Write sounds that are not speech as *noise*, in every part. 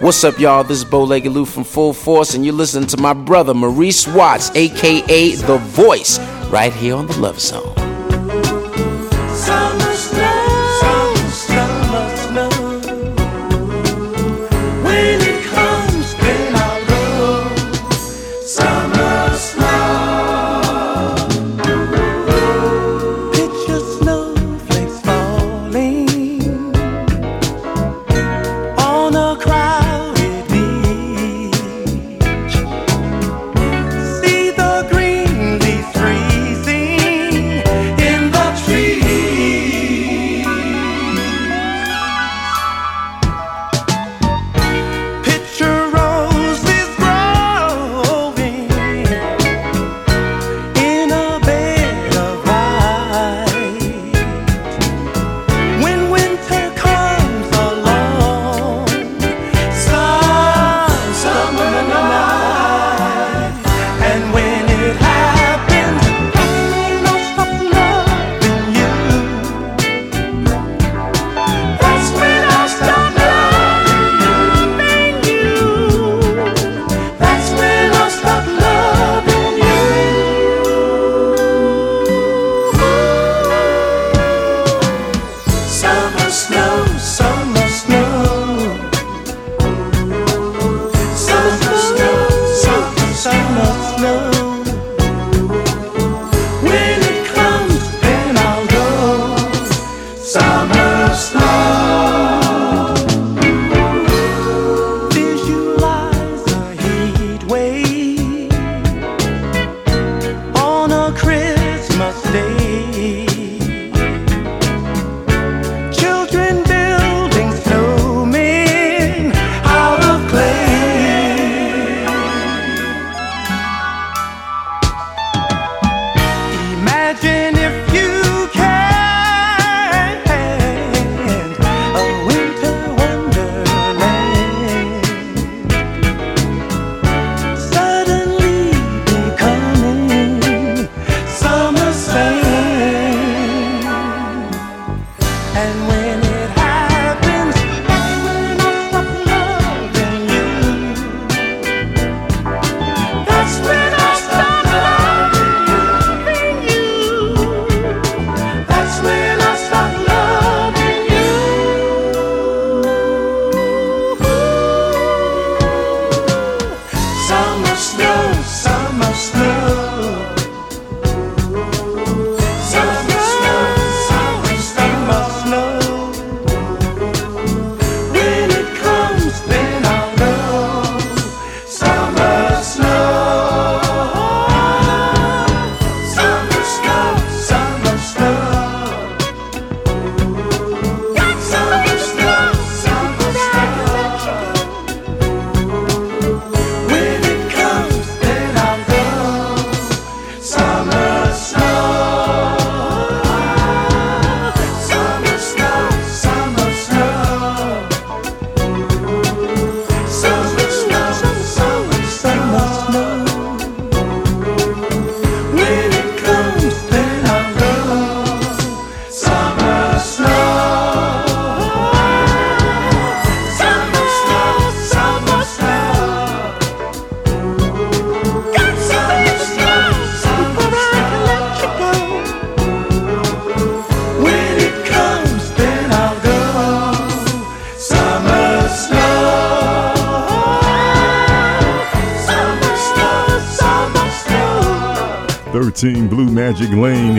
What's up, y'all? This is Bow Legged Lou from Full Force, and you're listening to my brother Maurice Watts, aka The Voice, right here on the Love Zone. Magic Lane.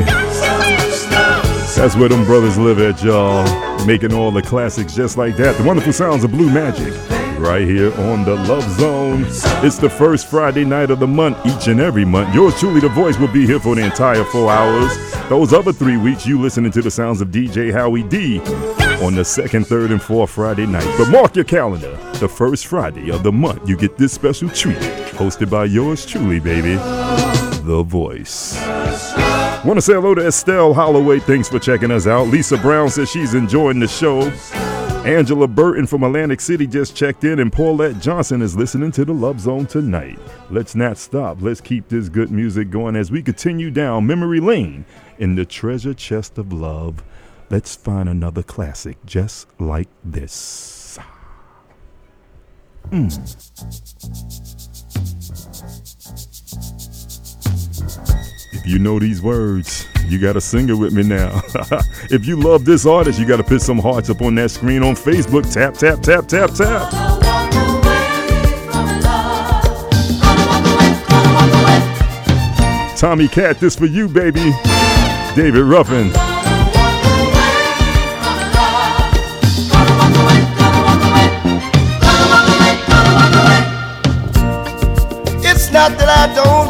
That's where them brothers live at, y'all. Making all the classics just like that. The wonderful sounds of Blue Magic. Right here on the Love Zone. It's the first Friday night of the month, each and every month. Yours truly, The Voice, will be here for the entire four hours. Those other three weeks, you listening to the sounds of DJ Howie D on the second, third, and fourth Friday night. But mark your calendar. The first Friday of the month, you get this special treat hosted by yours truly, baby, The Voice. Want to say hello to Estelle Holloway. Thanks for checking us out. Lisa Brown says she's enjoying the show. Angela Burton from Atlantic City just checked in, and Paulette Johnson is listening to the Love Zone tonight. Let's not stop. Let's keep this good music going as we continue down memory lane in the treasure chest of love. Let's find another classic just like this. Mm. If you know these words, you gotta sing it with me now. *laughs* if you love this artist, you gotta put some hearts up on that screen on Facebook. Tap, tap, tap, tap, tap. Tommy Cat, this for you, baby. David Ruffin. It's not that I don't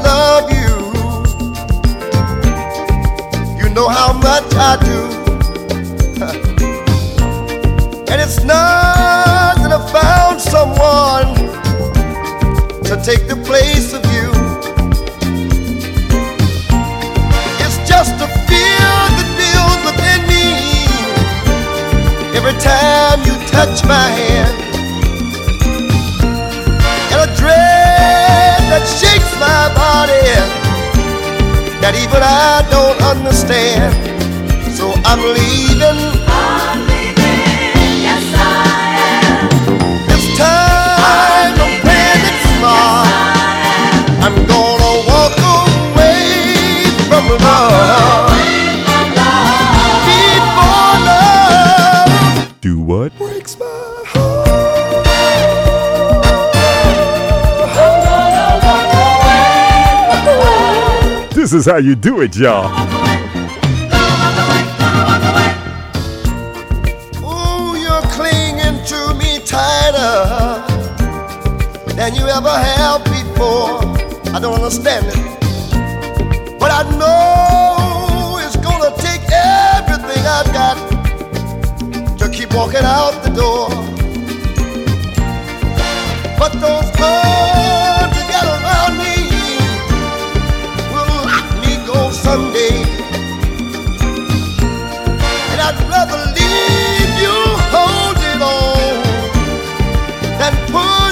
I do. and it's not that I found someone to take the place of you. It's just a fear that builds within me every time you touch my hand. And a dread that shakes my body that even I don't understand. I'm leaving. I'm leaving. Yes, I am. It's time to plan it smart. I'm gonna walk away from love. Before love. Do what? Breaks my This is how you do it, y'all. Than you ever have before. I don't understand it. But I know it's gonna take everything I've got to keep walking out the door. But those arms you got around me will let me go someday. And I'd rather leave you holding on than pushing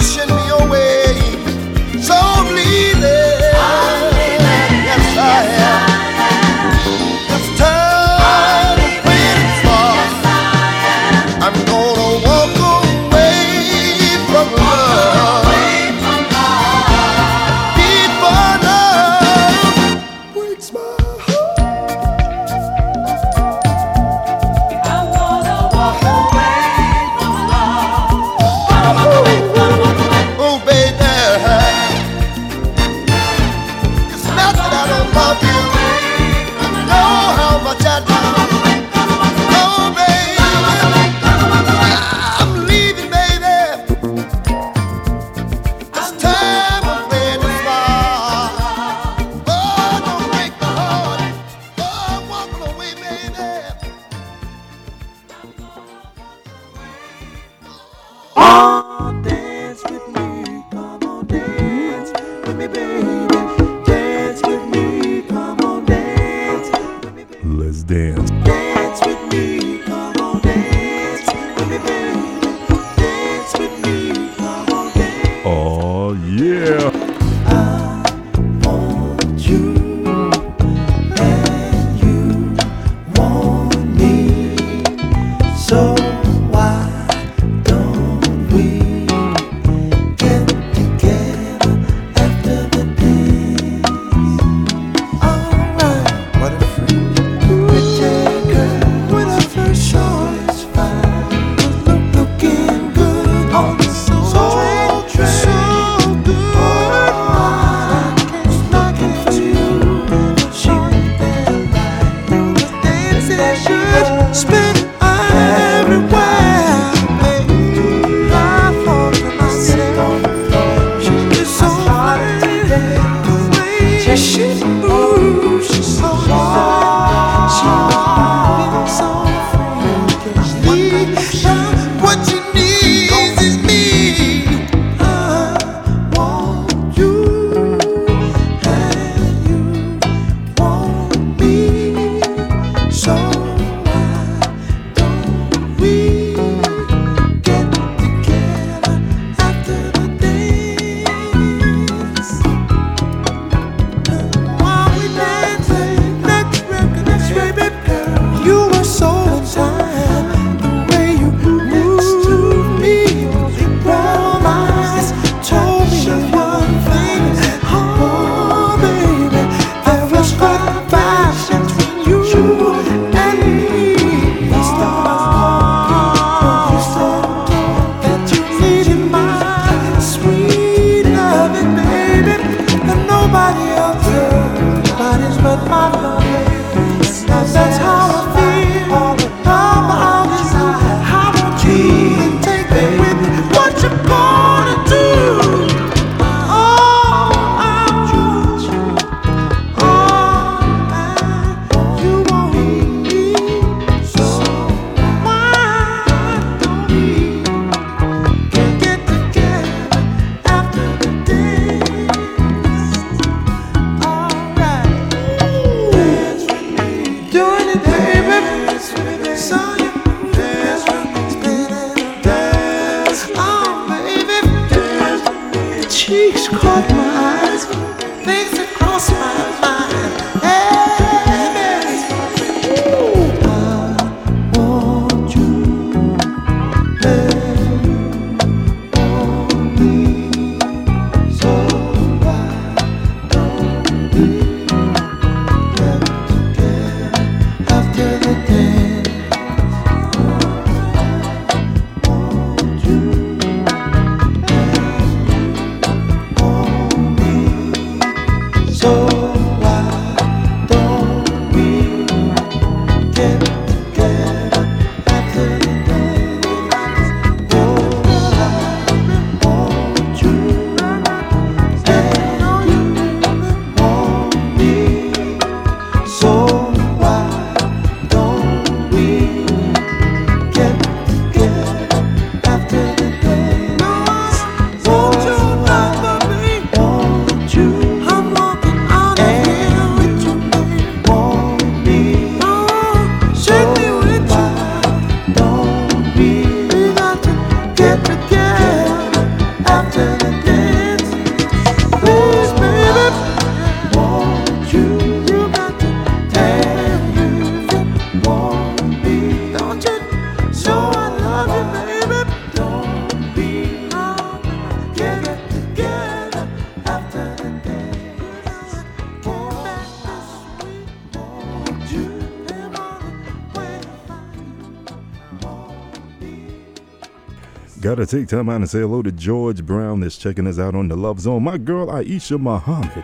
to take time out and say hello to George Brown that's checking us out on the Love Zone. My girl Aisha Muhammad.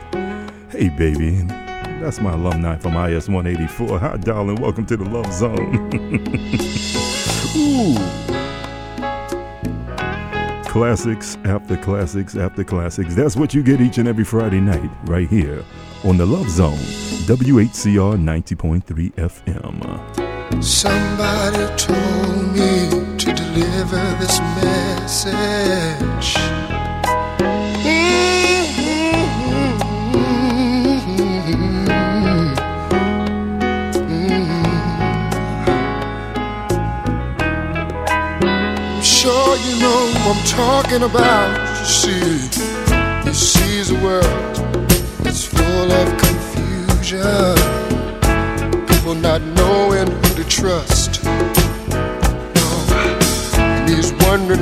Hey, baby. That's my alumni from IS 184. Hi, darling. Welcome to the Love Zone. *laughs* Ooh. Classics after classics after classics. That's what you get each and every Friday night right here on the Love Zone, WHCR 90.3 FM. Somebody told me deliver this message. I'm sure you know I'm talking about. You see, you see the world is full of.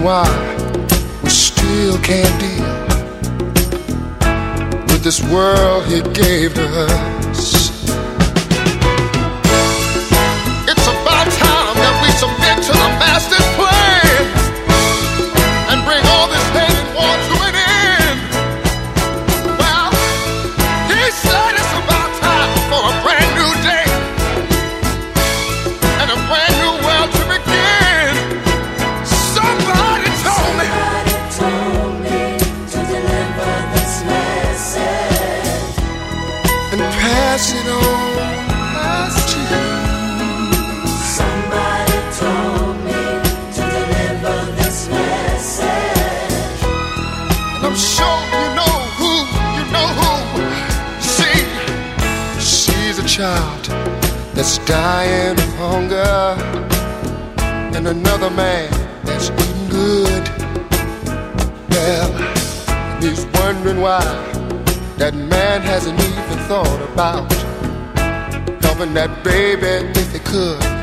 why we still can't deal with this world he gave to us. dying of hunger, and another man that's eating good. Well, he's wondering why that man hasn't even thought about helping that baby if he could.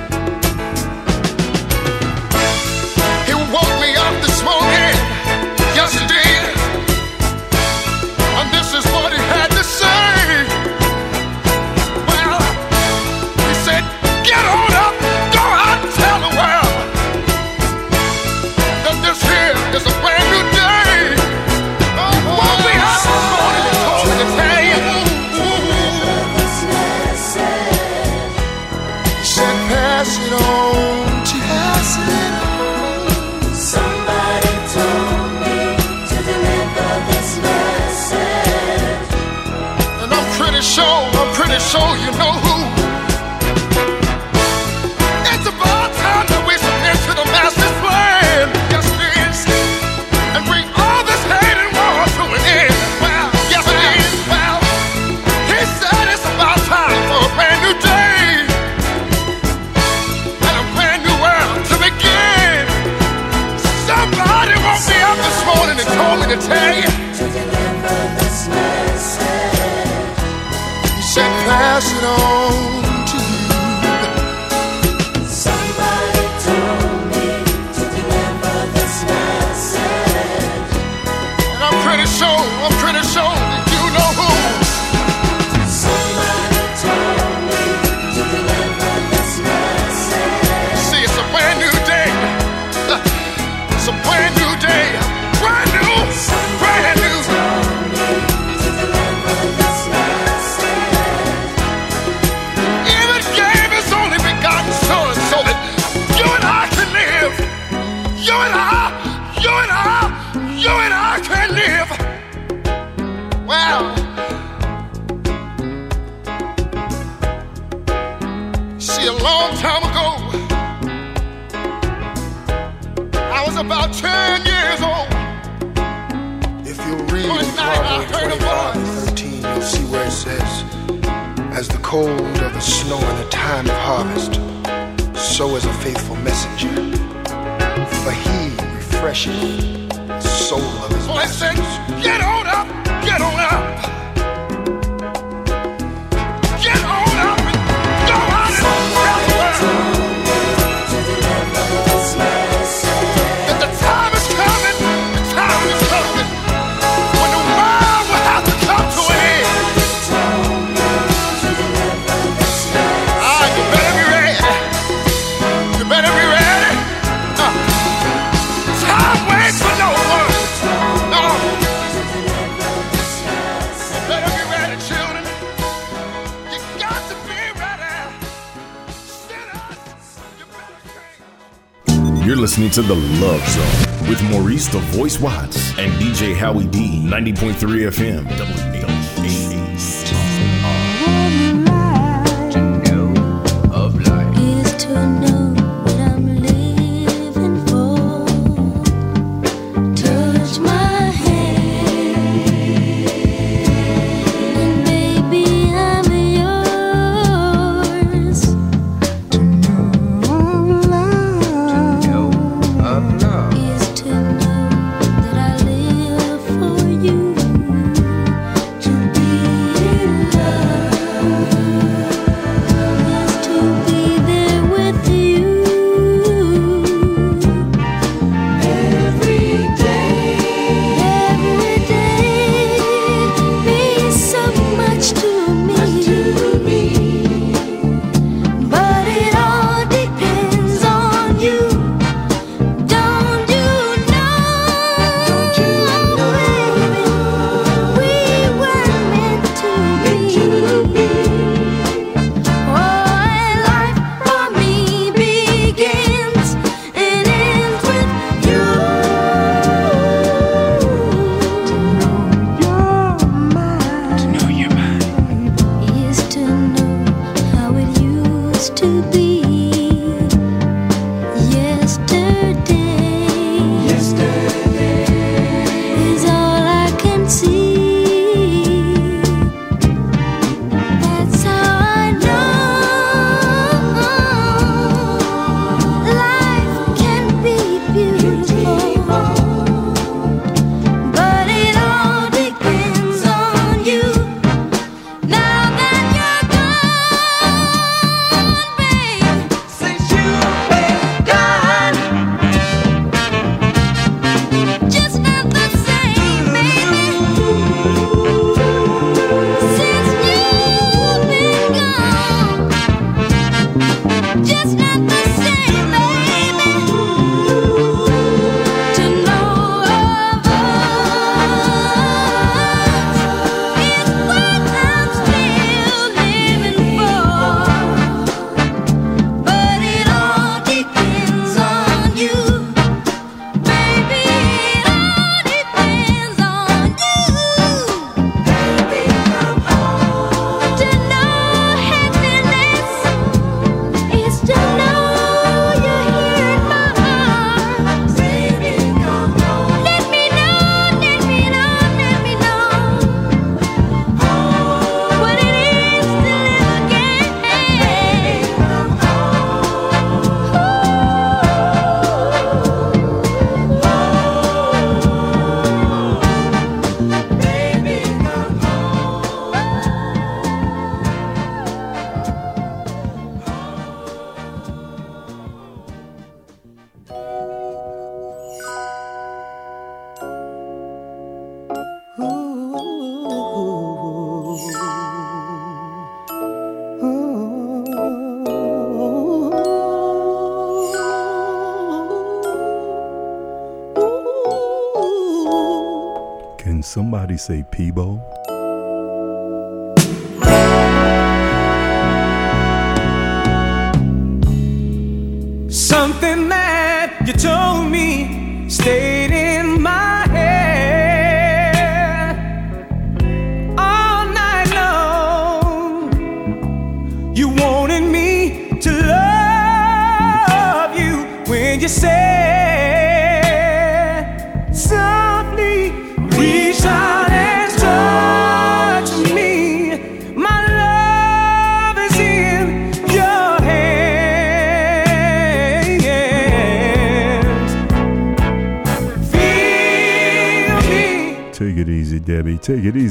to The Love Zone with Maurice The Voice Watts and DJ Howie D, 90.3 FM. Somebody Take it easy,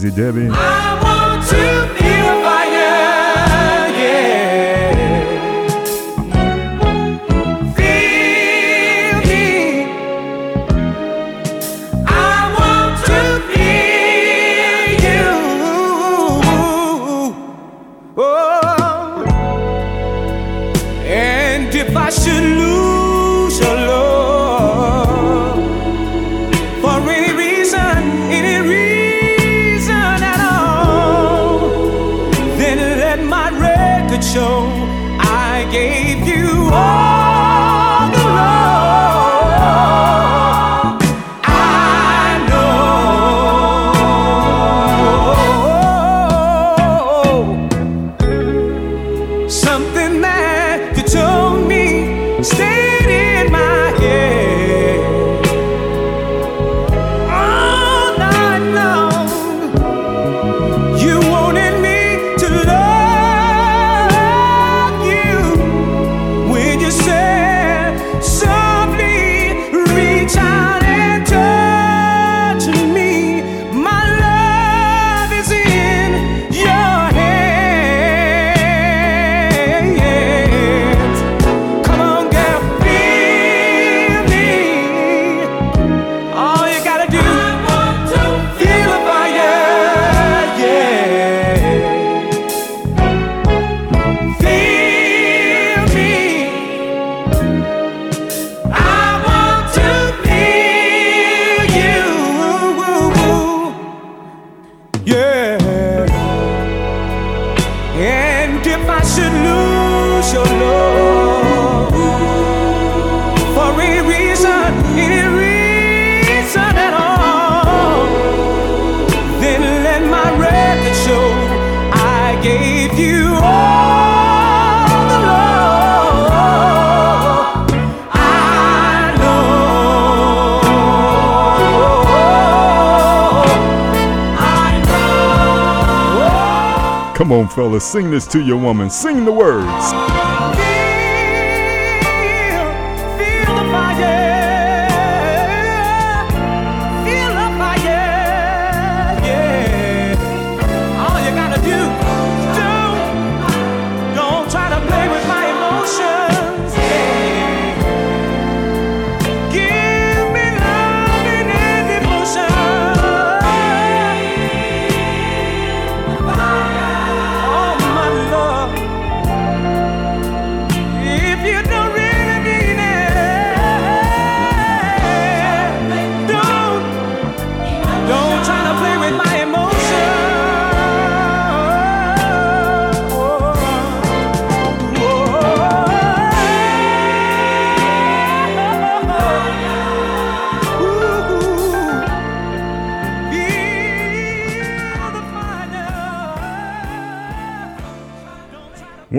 sing this to your woman. Sing the words.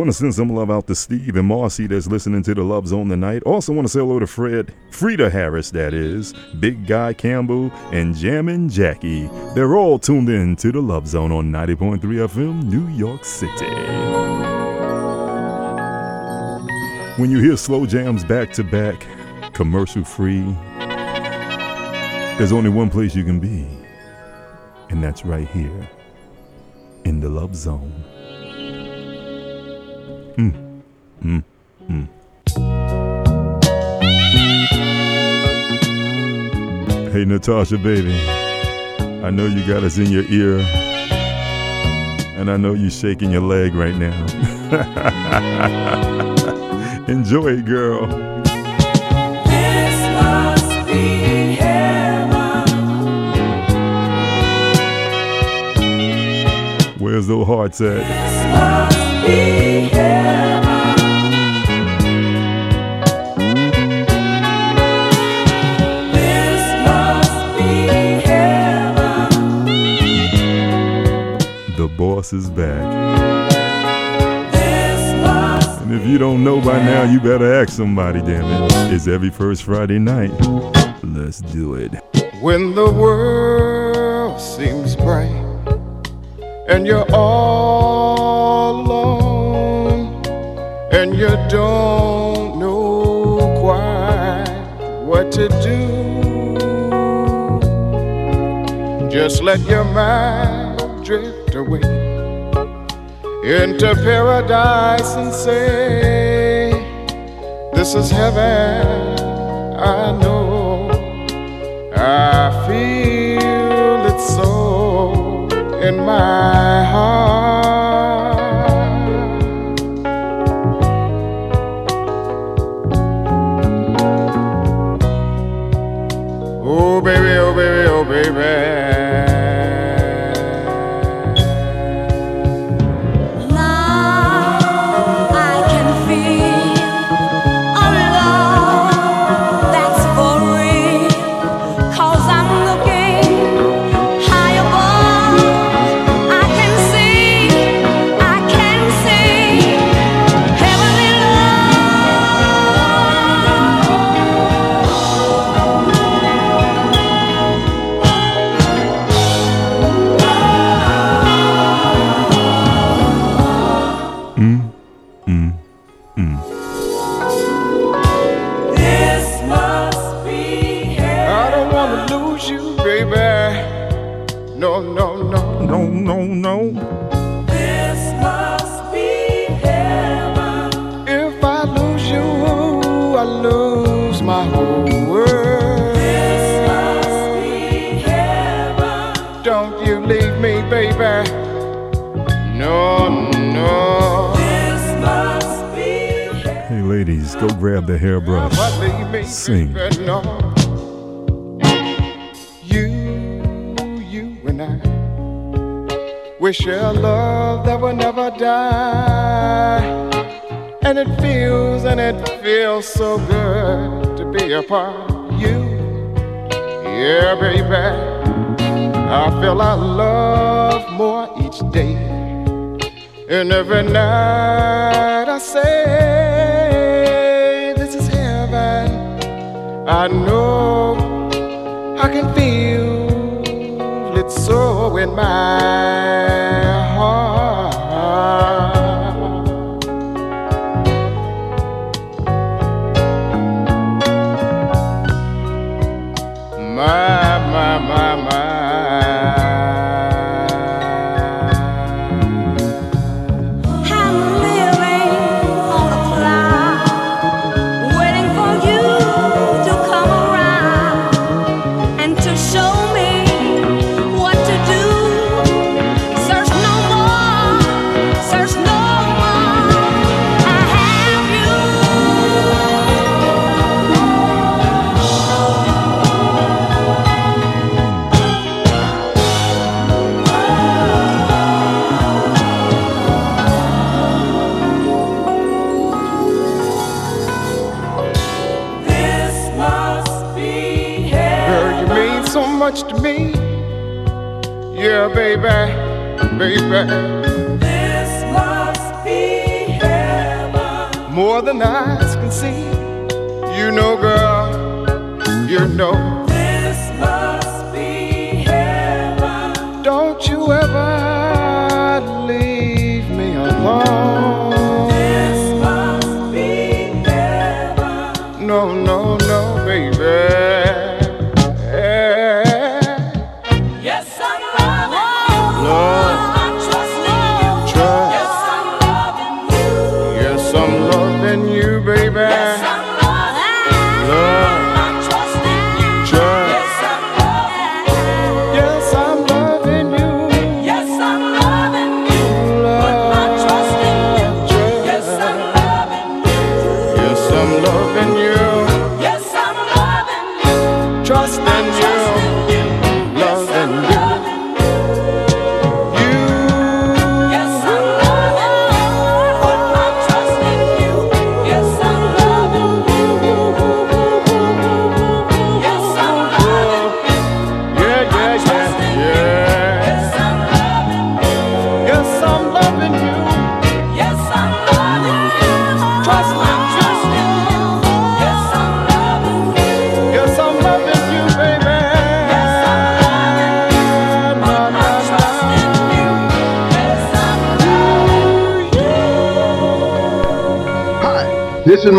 Want to send some love out to Steve and Marcy that's listening to the Love Zone tonight. Also want to say hello to Fred, Frida Harris, that is, Big Guy Campbell, and Jammin' Jackie. They're all tuned in to the Love Zone on 90.3 FM, New York City. When you hear slow jams back to back, commercial free, there's only one place you can be, and that's right here in the Love Zone. Mm. Mm. Hey, Natasha, baby. I know you got us in your ear. And I know you're shaking your leg right now. *laughs* Enjoy girl. Where's those hearts at? Is back. And if you don't know by now, you better ask somebody, damn it. It's every first Friday night. Let's do it. When the world seems bright and you're all alone and you don't know quite what to do, just let your mind drift away into paradise and say, This is heaven. I know. I feel it so in my heart. Grab the hairbrush. Sing. You, you and I, we share a love that will never die. And it feels, and it feels so good to be a part of you. Yeah, baby. I feel our love more each day. And every night I say, I know I can feel it so in my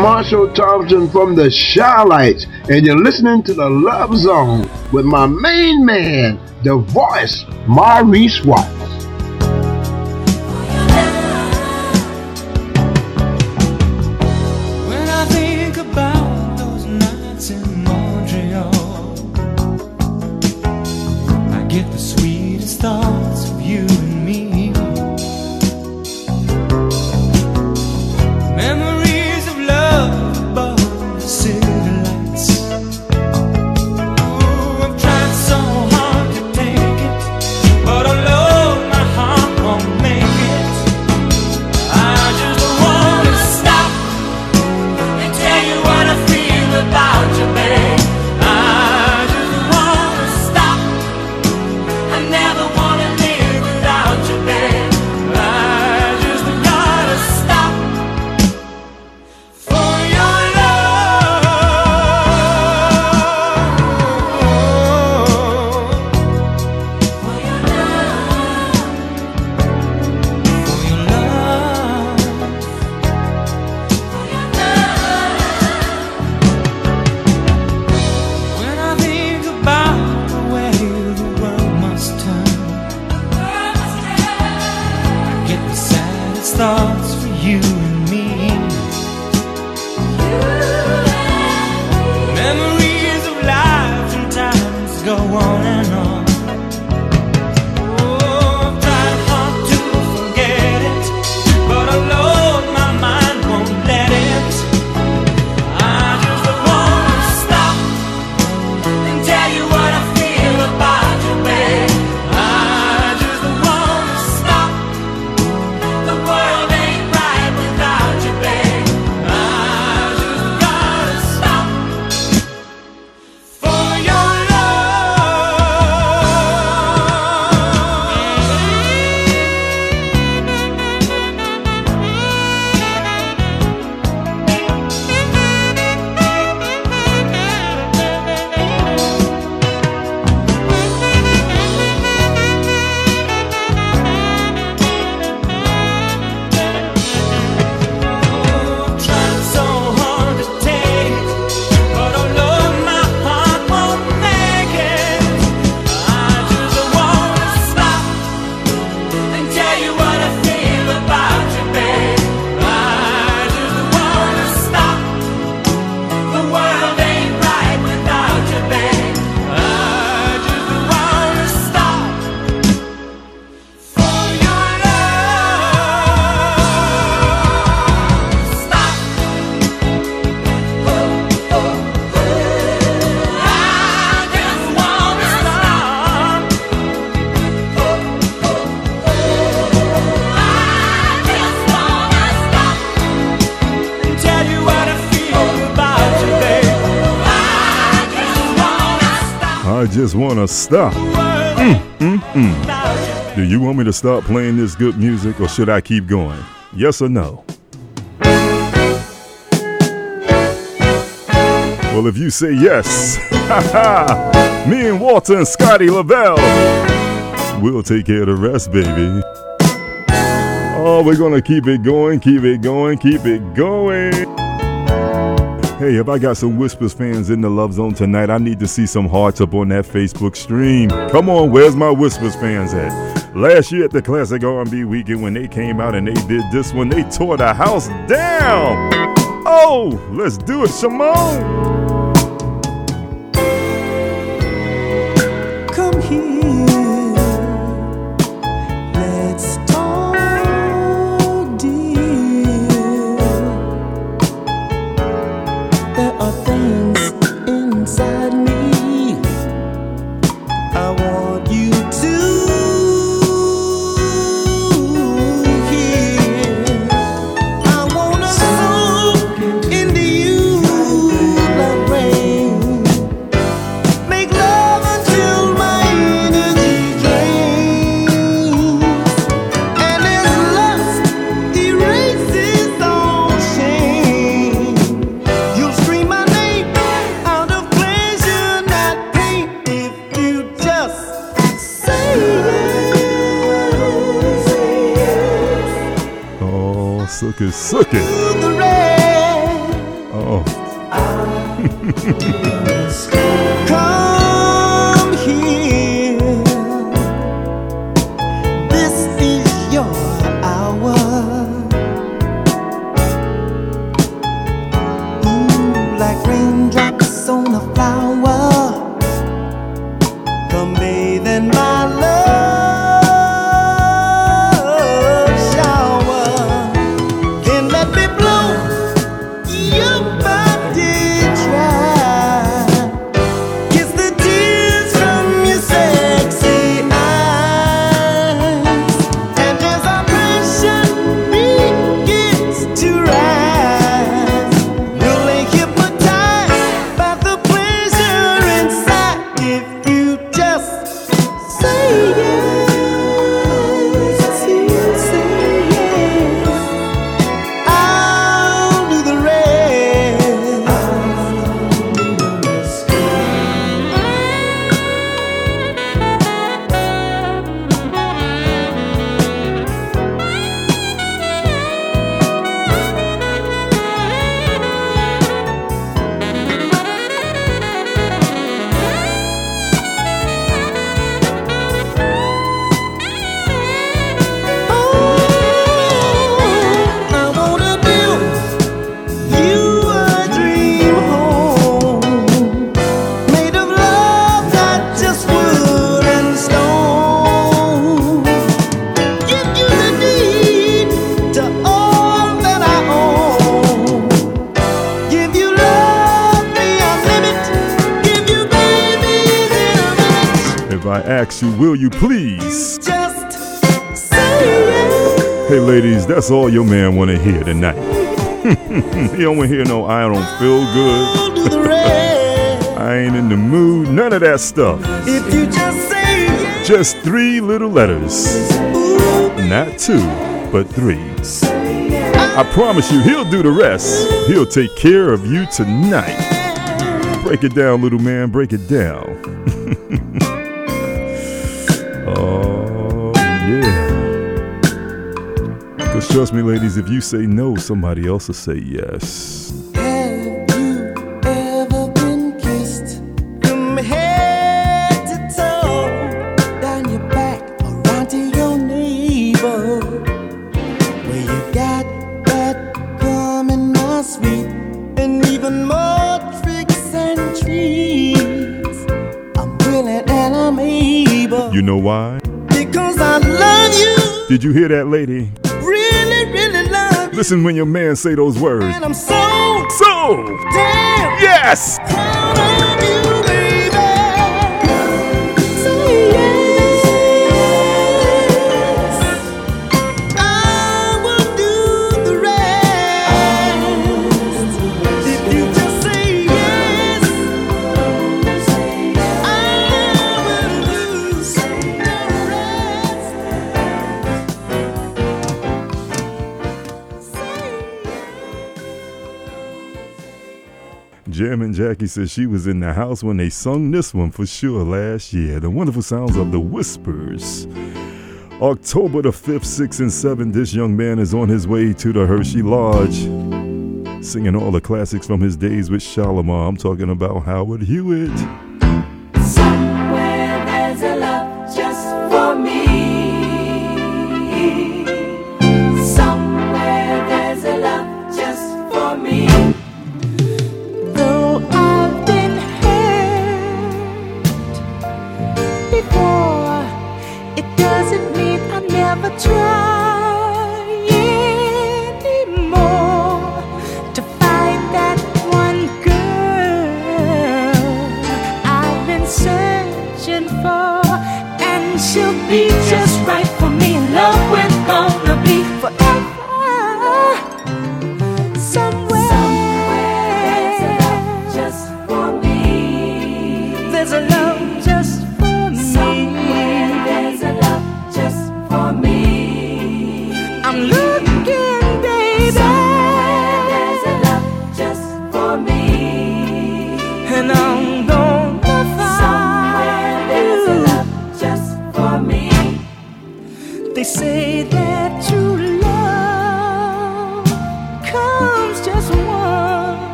Marshall Thompson from the Chi-Lites, and you're listening to the Love Zone with my main man, the voice, Maurice Watt. just want to stop. Mm, mm, mm. Do you want me to stop playing this good music or should I keep going? Yes or no? Well, if you say yes, *laughs* me and Walter and Scotty Leaveil, we'll take care of the rest, baby. Oh, we're gonna keep it going, keep it going, keep it going. Hey, if I got some Whispers fans in the Love Zone tonight, I need to see some hearts up on that Facebook stream. Come on, where's my Whispers fans at? Last year at the Classic R&B Weekend, when they came out and they did this one, they tore the house down. Oh, let's do it, Simone. Look. Ladies, that's all your man want to hear tonight. *laughs* he don't want to hear no, I don't feel good. I'll do the rest. I ain't in the mood. None of that stuff. If you just say yes. Just three little letters. Not two, but three. I promise you, he'll do the rest. He'll take care of you tonight. Break it down, little man. Break it down. *laughs* oh, Because trust me, ladies, if you say no, somebody else will say yes. You ever been kissed from head to toe, down your back, around to your neighbor, where you got that gum and more sweet, and even more tricks and treats? I'm willing and I'm able You know why? because I love you, Did you hear that, lady? Listen when your man say those words. and I'm so So, damn. yes! Jackie says she was in the house when they sung this one for sure last year. The wonderful sounds of the Whispers. October the 5th, 6th, and 7th, this young man is on his way to the Hershey Lodge, singing all the classics from his days with Shalamar. I'm talking about Howard Hewitt.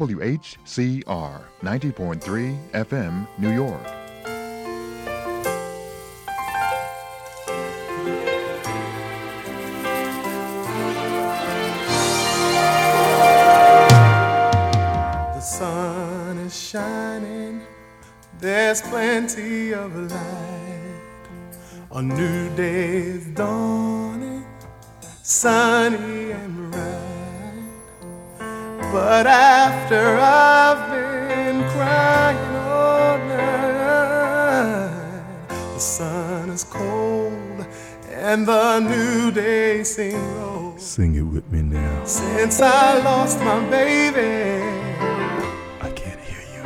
WHCR 90.3 FM, New York. The sun is shining, there's plenty of light. A new day is dawning, sunny and bright. But after I've been crying all night, the sun is cold and the new day seems low. Sing it with me now. Since I lost my baby, I can't hear you.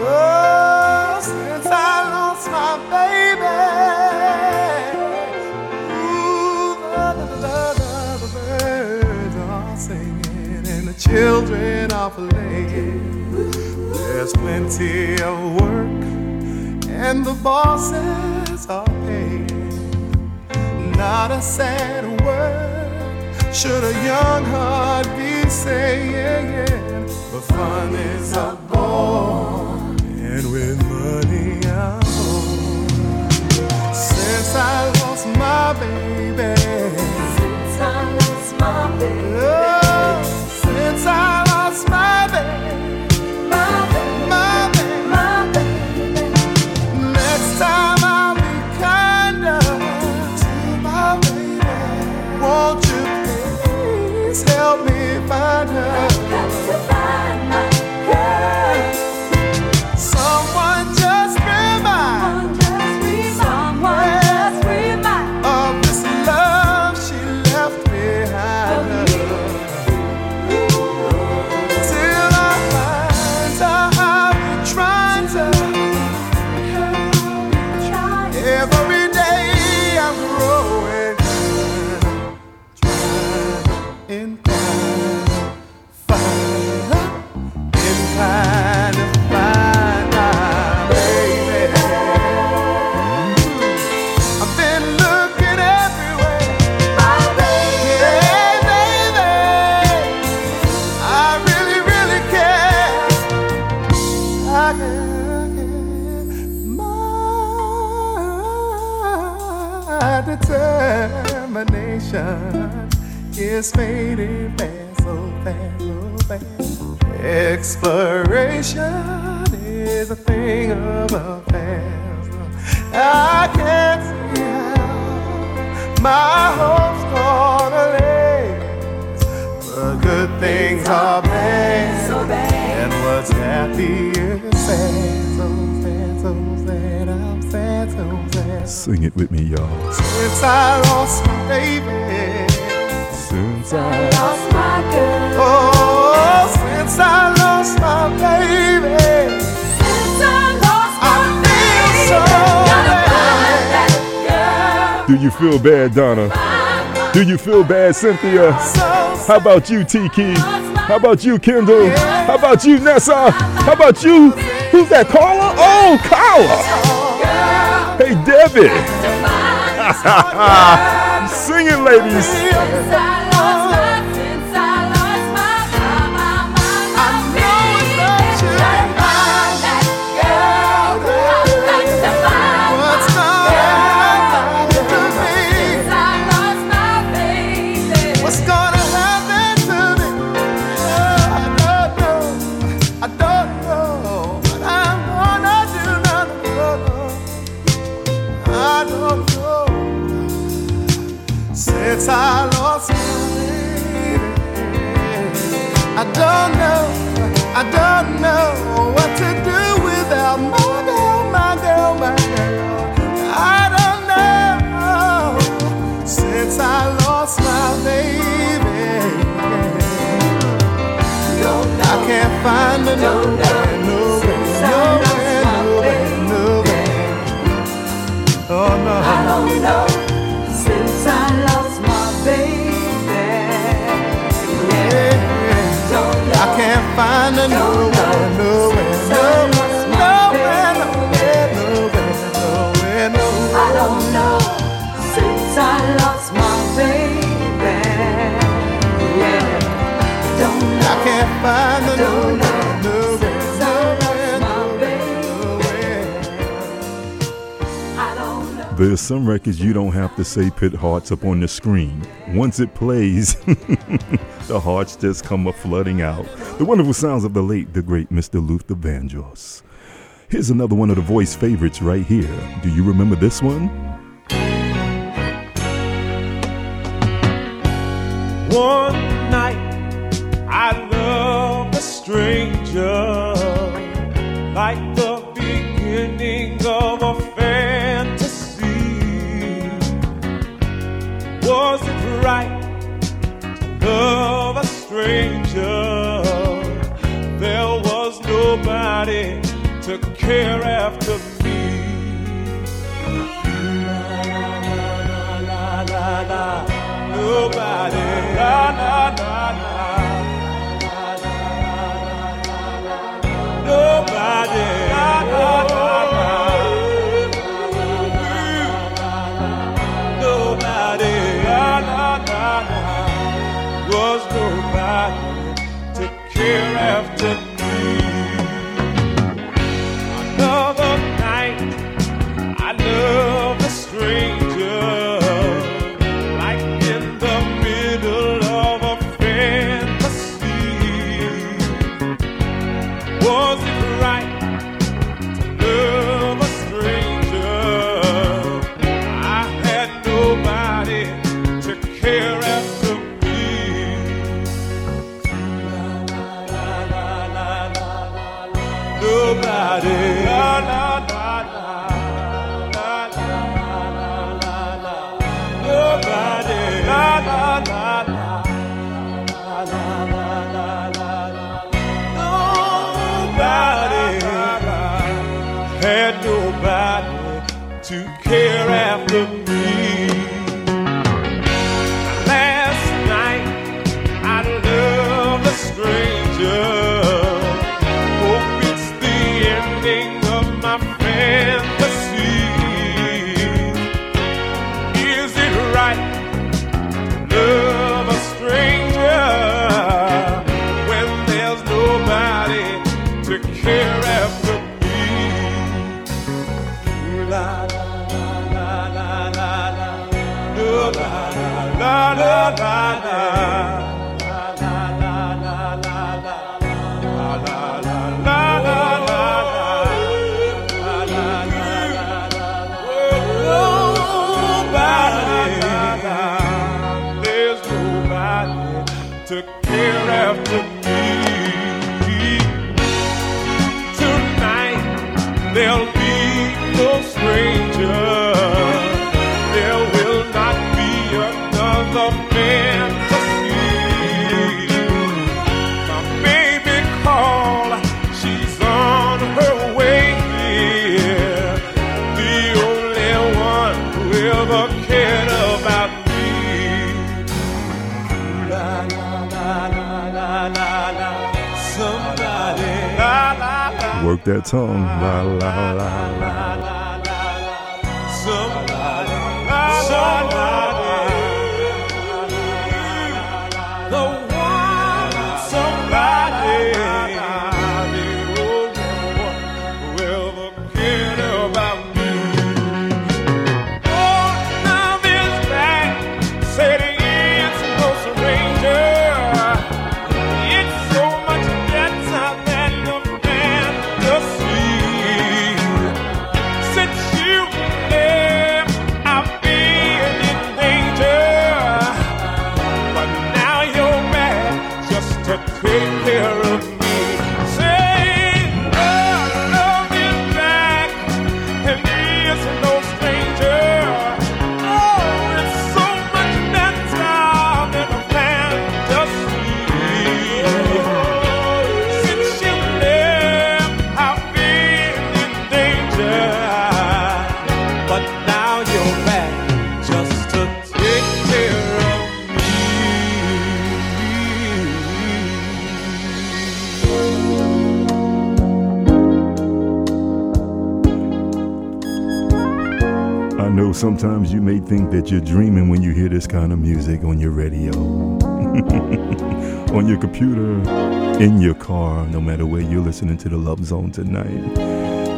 oh, since I lost my baby, children are playing. There's plenty of work and the bosses are paying. Not a sad word should a young heart be saying. But fun is a bore, and with money I'm home. Since I lost my baby, since I lost my baby, oh, determination is fading fast, so fast, so fast. Exploration is a thing of the past. I can't see how my hopes gonna last. But good things are bad, so bad. And what's happy is sad, so sad, so sad, I'm sad, so sad. Sing it with me, y'all. Since I lost my baby. Since I lost my girl. Oh, since I lost my baby. Since I lost my baby. So bad. Do you feel bad, Donna? Do you feel bad, Cynthia? So How about you, Tiki? How about you, Kendall? How about you, Nessa? How about you? Who's that, caller? Oh, Kyla! Hey, Debbie! *laughs* Singing, ladies! and are some records you don't have to say pit hearts up on the screen. Once it plays, *laughs* the hearts just come up, flooding out. The wonderful sounds of the late, the great Mr. Luther Vandross. Here's another one of the voice favorites right here. Do you remember this one? One night I loved a stranger like the beginning of a fair. Was it right to love a stranger? There was nobody to care after me. La, la, la, la, la, la Nobody. La la La, la, la, la. Nobody. to care after hereafter. good song. La, la, la, sometimes you may think that you're dreaming when you hear this kind of music on your radio, *laughs* on your computer, in your car, no matter where you're listening to the Love Zone tonight.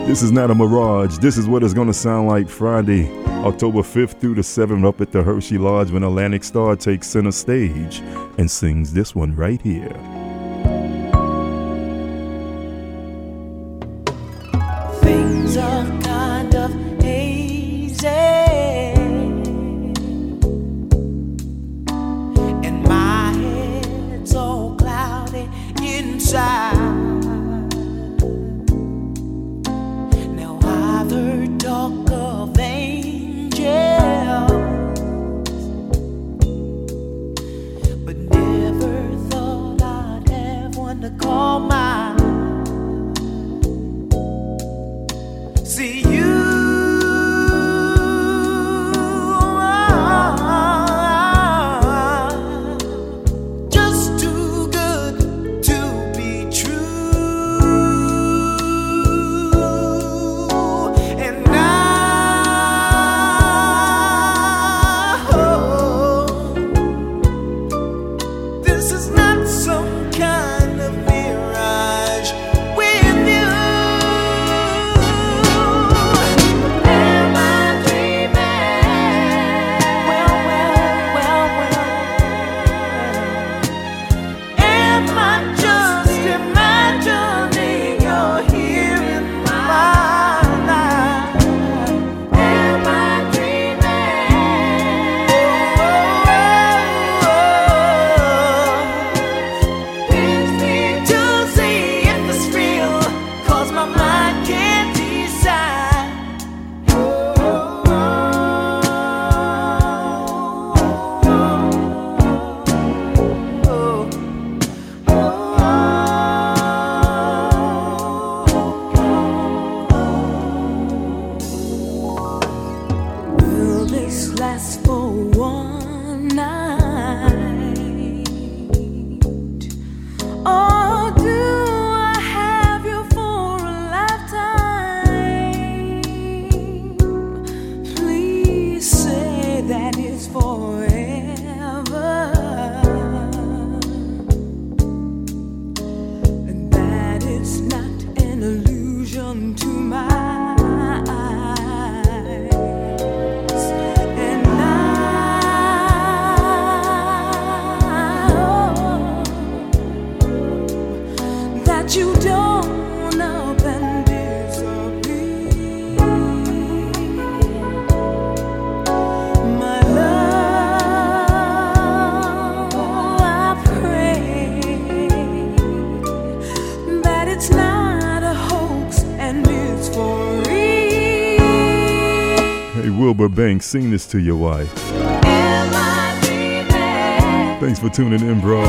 This is not a mirage. This is what it's going to sound like Friday, October 5th through the 7th, up at the Hershey Lodge when Atlantic Starr takes center stage and sings this one right here. Banks, sing this to your wife. Thanks for tuning in, bro.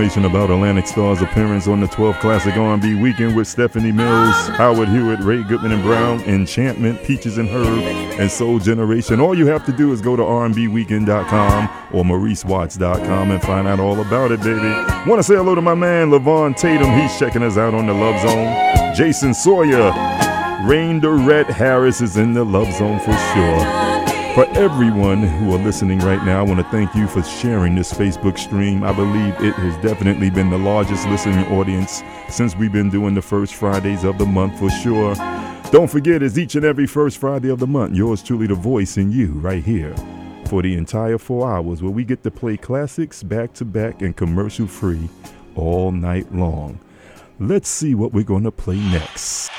Information about Atlantic Starr's appearance on the 12th Classic R&B Weekend with Stephanie Mills, Howard Hewitt, Ray Goodman and Brown, Enchantment, Peaches and Herb, and Soul Generation, all you have to do is go to rnbweekend.com or mauricewatts.com and find out all about it, baby. Want to say hello to my man Levon Tatum. He's checking us out on the Love Zone. Jason Sawyer, Rain Durrett Harris is in the Love Zone for sure. For everyone who are listening right now, I want to thank you for sharing this Facebook stream. I believe it has definitely been the largest listening audience since we've been doing the first Fridays of the month for sure. Don't forget, it's each and every first Friday of the month. Yours truly, the voice in you, right here, for the entire four hours where we get to play classics back to back and commercial free all night long. Let's see what we're going to play next.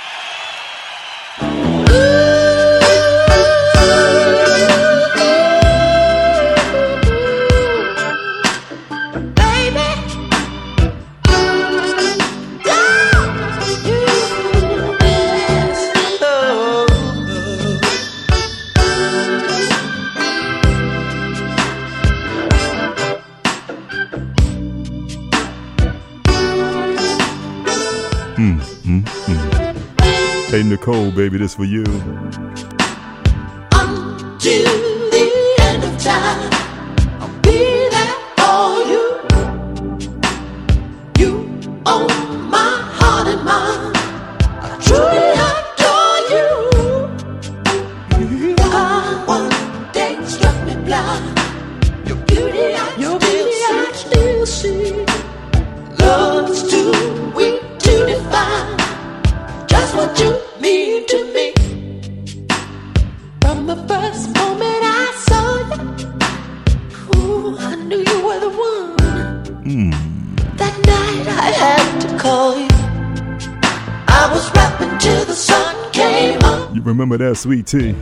Nicole, baby, this for you. Till the end of time, remember that, sweet tea?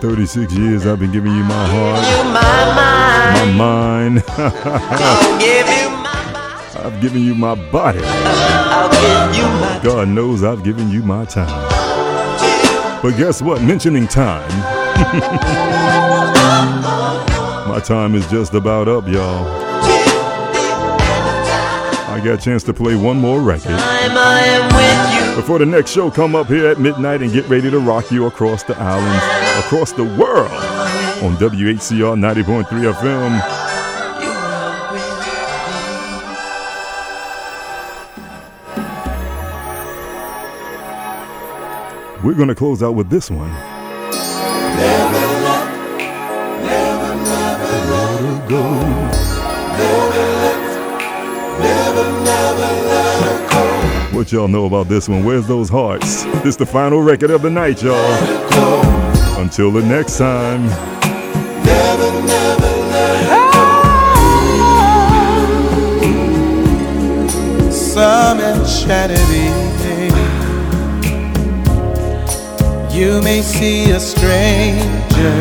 36 years, I've been giving you my heart, my mind. my mind. *laughs* I'll give you my, I've given you my body. I'll give you my. God knows I've given you my time. But guess what? Mentioning time. *laughs* my time is just about up, y'all. I got a chance to play one more record. Time I am with you. Before the next show come up here at midnight and get ready to rock you across the islands, across the world on WHCR 90.3 FM. We're going to close out with this one. What y'all know about this one? Where's those hearts? This the final record of the night, y'all. Until the next time. some enchanted evening. You may see a stranger.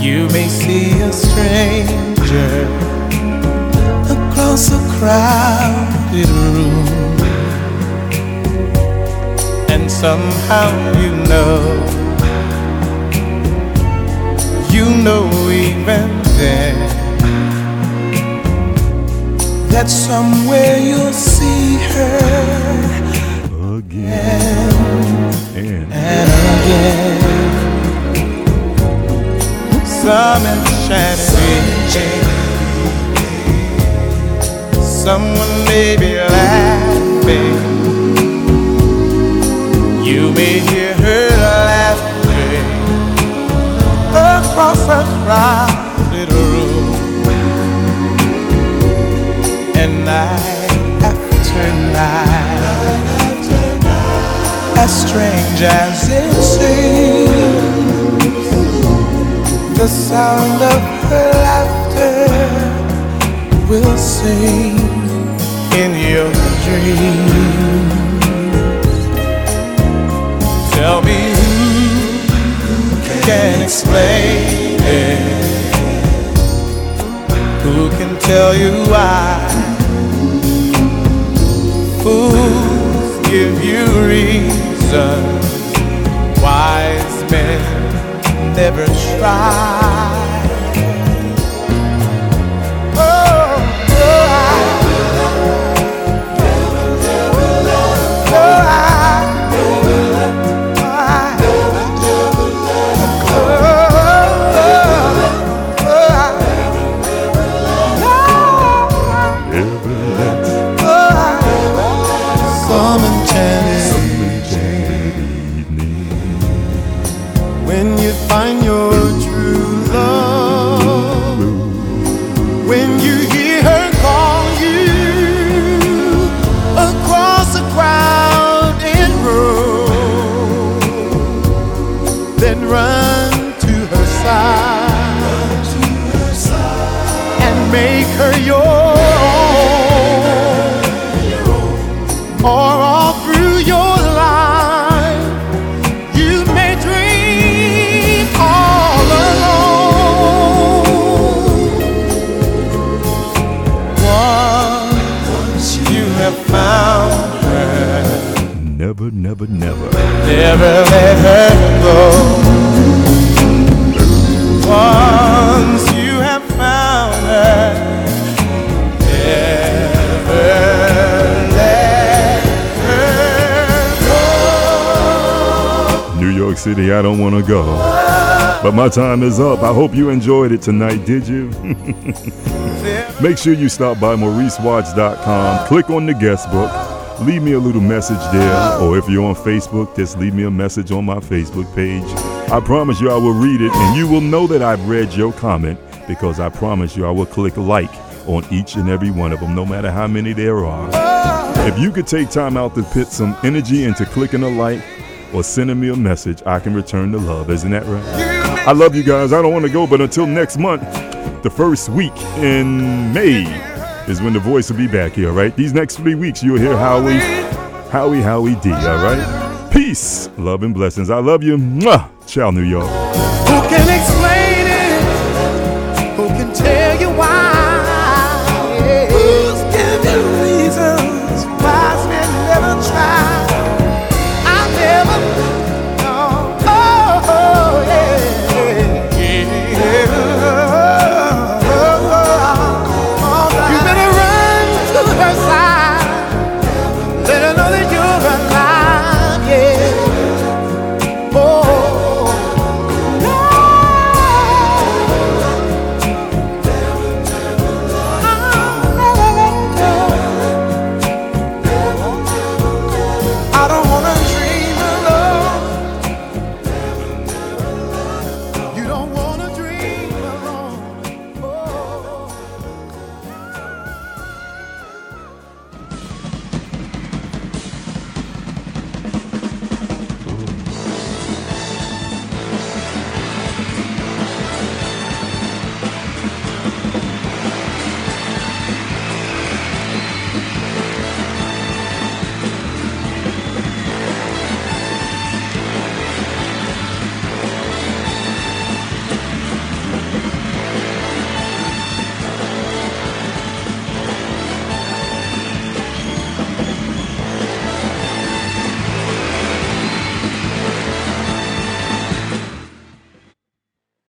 You may see a stranger across a crowded room. And somehow you know, you know even then that somewhere you'll see her again and, again. Some enchanted Someone may be laughing. You may hear her laughing across a crowded room. and night after night, as strange as it seems, the sound of her laughter will sing in your dreams. Tell me who can explain it? Who can tell you why? Fools give you reason. Wise men never try. City, I don't want to go. But my time is up. I hope you enjoyed it tonight, did you? *laughs* Make sure you stop by MauriceWatts.com, click on the guest book, leave me a little message there, or if you're on Facebook, just leave me a message on my Facebook page. I promise you I will read it, and you will know that I've read your comment because I promise you I will click like on each and every one of them, no matter how many there are. If you could take time out to put some energy into clicking a like or sending me a message, I can return the love. Isn't that right? I love you guys. I don't want to go, but until next month, the first week in May is when the voice will be back here, right? These next three weeks, you'll hear Howie, Howie, Howie D, all right? Peace, love, and blessings. I love you. Mwah. Ciao, New York.